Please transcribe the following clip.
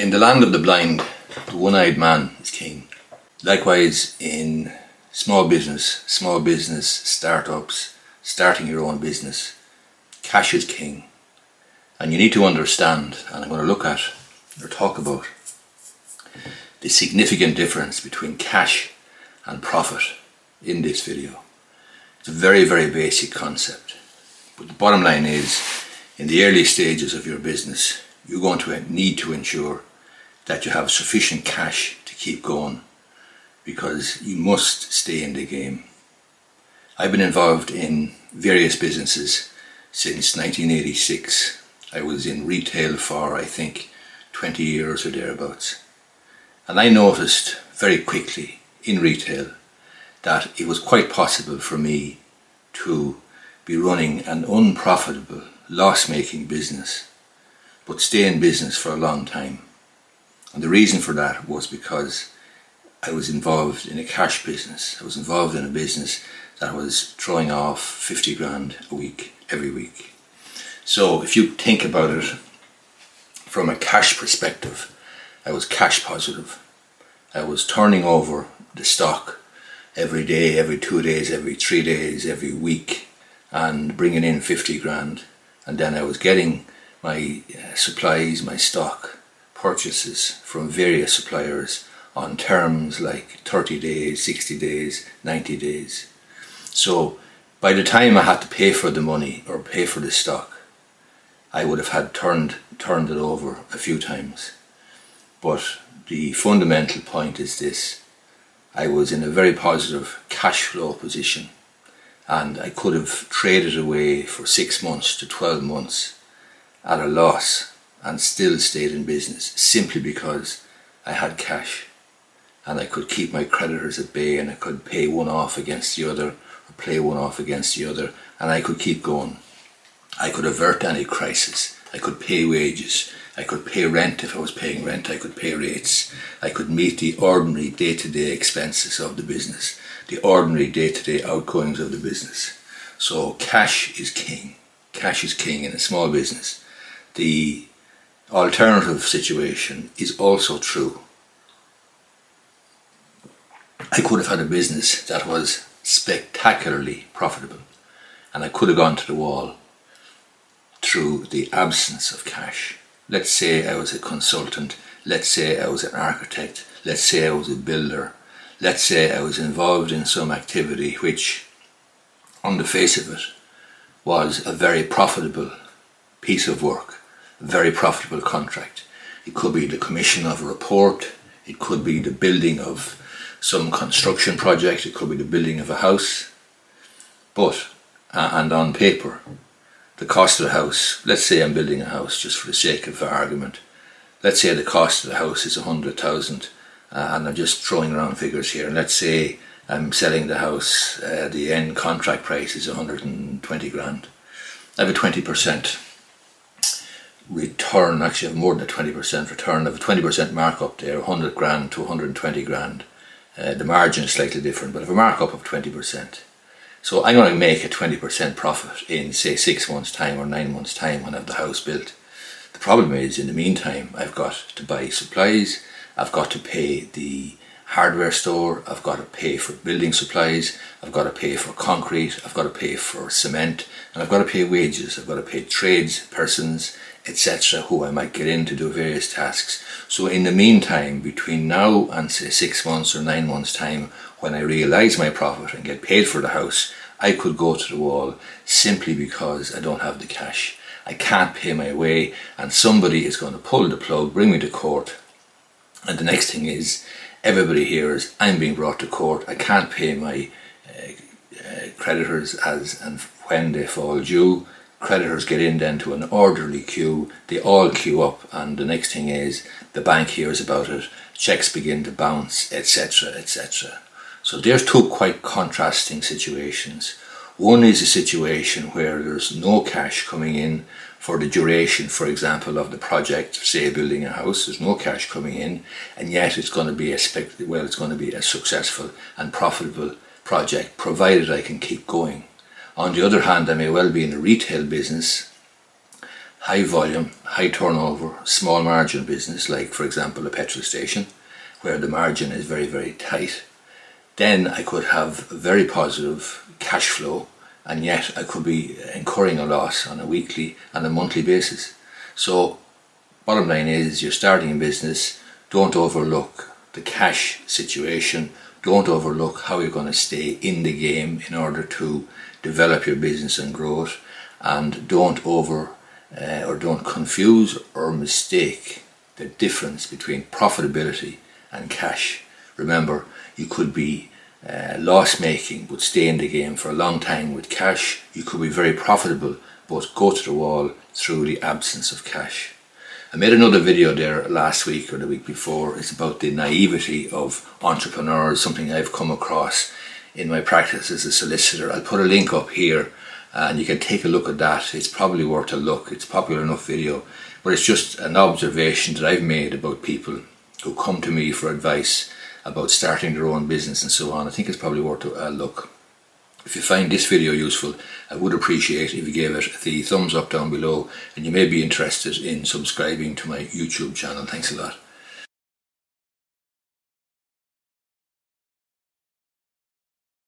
In the land of the blind, the one eyed man is king. Likewise, in small business, small business, startups, starting your own business, cash is king. And you need to understand, and I'm going to look at or talk about the significant difference between cash and profit in this video. It's a very, very basic concept. But the bottom line is, in the early stages of your business, you're going to need to ensure that you have sufficient cash to keep going because you must stay in the game. I've been involved in various businesses since 1986. I was in retail for, I think, 20 years or thereabouts. And I noticed very quickly in retail that it was quite possible for me to be running an unprofitable, loss making business, but stay in business for a long time. And the reason for that was because I was involved in a cash business. I was involved in a business that was throwing off 50 grand a week, every week. So if you think about it from a cash perspective, I was cash positive. I was turning over the stock every day, every two days, every three days, every week, and bringing in 50 grand. And then I was getting my uh, supplies, my stock purchases from various suppliers on terms like 30 days, 60 days, 90 days. So by the time I had to pay for the money or pay for the stock, I would have had turned turned it over a few times. But the fundamental point is this I was in a very positive cash flow position and I could have traded away for six months to 12 months at a loss and still stayed in business simply because I had cash and I could keep my creditors at bay and I could pay one off against the other or play one off against the other and I could keep going. I could avert any crisis. I could pay wages. I could pay rent if I was paying rent. I could pay rates. I could meet the ordinary day to day expenses of the business, the ordinary day to day outgoings of the business. So cash is king. Cash is king in a small business. The alternative situation is also true. I could have had a business that was spectacularly profitable and I could have gone to the wall through the absence of cash. Let's say I was a consultant, let's say I was an architect, let's say I was a builder, let's say I was involved in some activity which, on the face of it, was a very profitable piece of work, very profitable contract. It could be the commission of a report, it could be the building of some construction project, it could be the building of a house, but, and on paper, the cost of the house, let's say I'm building a house just for the sake of argument, let's say the cost of the house is a hundred thousand, uh, and I'm just throwing around figures here, and let's say I'm selling the house, uh, the end contract price is 120 grand. I have a 20% return, actually more than a 20% return, have a 20% markup there, 100 grand to 120 grand. Uh, the margin is slightly different, but I have a markup of 20%. So I'm going to make a 20% profit in, say, six months' time or nine months' time when I have the house built. The problem is, in the meantime, I've got to buy supplies, I've got to pay the hardware store, I've got to pay for building supplies, I've got to pay for concrete, I've got to pay for cement, and I've got to pay wages, I've got to pay trades, persons, etc., who I might get in to do various tasks. So, in the meantime, between now and say six months or nine months' time, when I realise my profit and get paid for the house, I could go to the wall simply because I don't have the cash. I can't pay my way, and somebody is going to pull the plug, bring me to court. And the next thing is, everybody hears I'm being brought to court. I can't pay my uh, uh, creditors as and when they fall due. Creditors get in then to an orderly queue. They all queue up, and the next thing is the bank hears about it. Checks begin to bounce, etc., etc. So there's two quite contrasting situations. One is a situation where there's no cash coming in for the duration, for example, of the project, say building a house, there's no cash coming in, and yet it's going to be a well, it's going to be a successful and profitable project, provided I can keep going. On the other hand, I may well be in a retail business high volume, high turnover, small margin business, like for example a petrol station, where the margin is very, very tight, then I could have very positive cash flow and yet I could be incurring a loss on a weekly and a monthly basis. So, bottom line is you're starting a business, don't overlook the cash situation, don't overlook how you're going to stay in the game in order to develop your business and grow it, and don't over uh, or don't confuse or mistake the difference between profitability and cash. Remember, you could be uh, loss making but stay in the game for a long time with cash. You could be very profitable but go to the wall through the absence of cash. I made another video there last week or the week before. It's about the naivety of entrepreneurs, something I've come across in my practice as a solicitor. I'll put a link up here and you can take a look at that. It's probably worth a look. It's a popular enough video, but it's just an observation that I've made about people who come to me for advice about starting their own business and so on. I think it's probably worth a look. If you find this video useful, I would appreciate if you gave it the thumbs up down below and you may be interested in subscribing to my YouTube channel. Thanks a lot.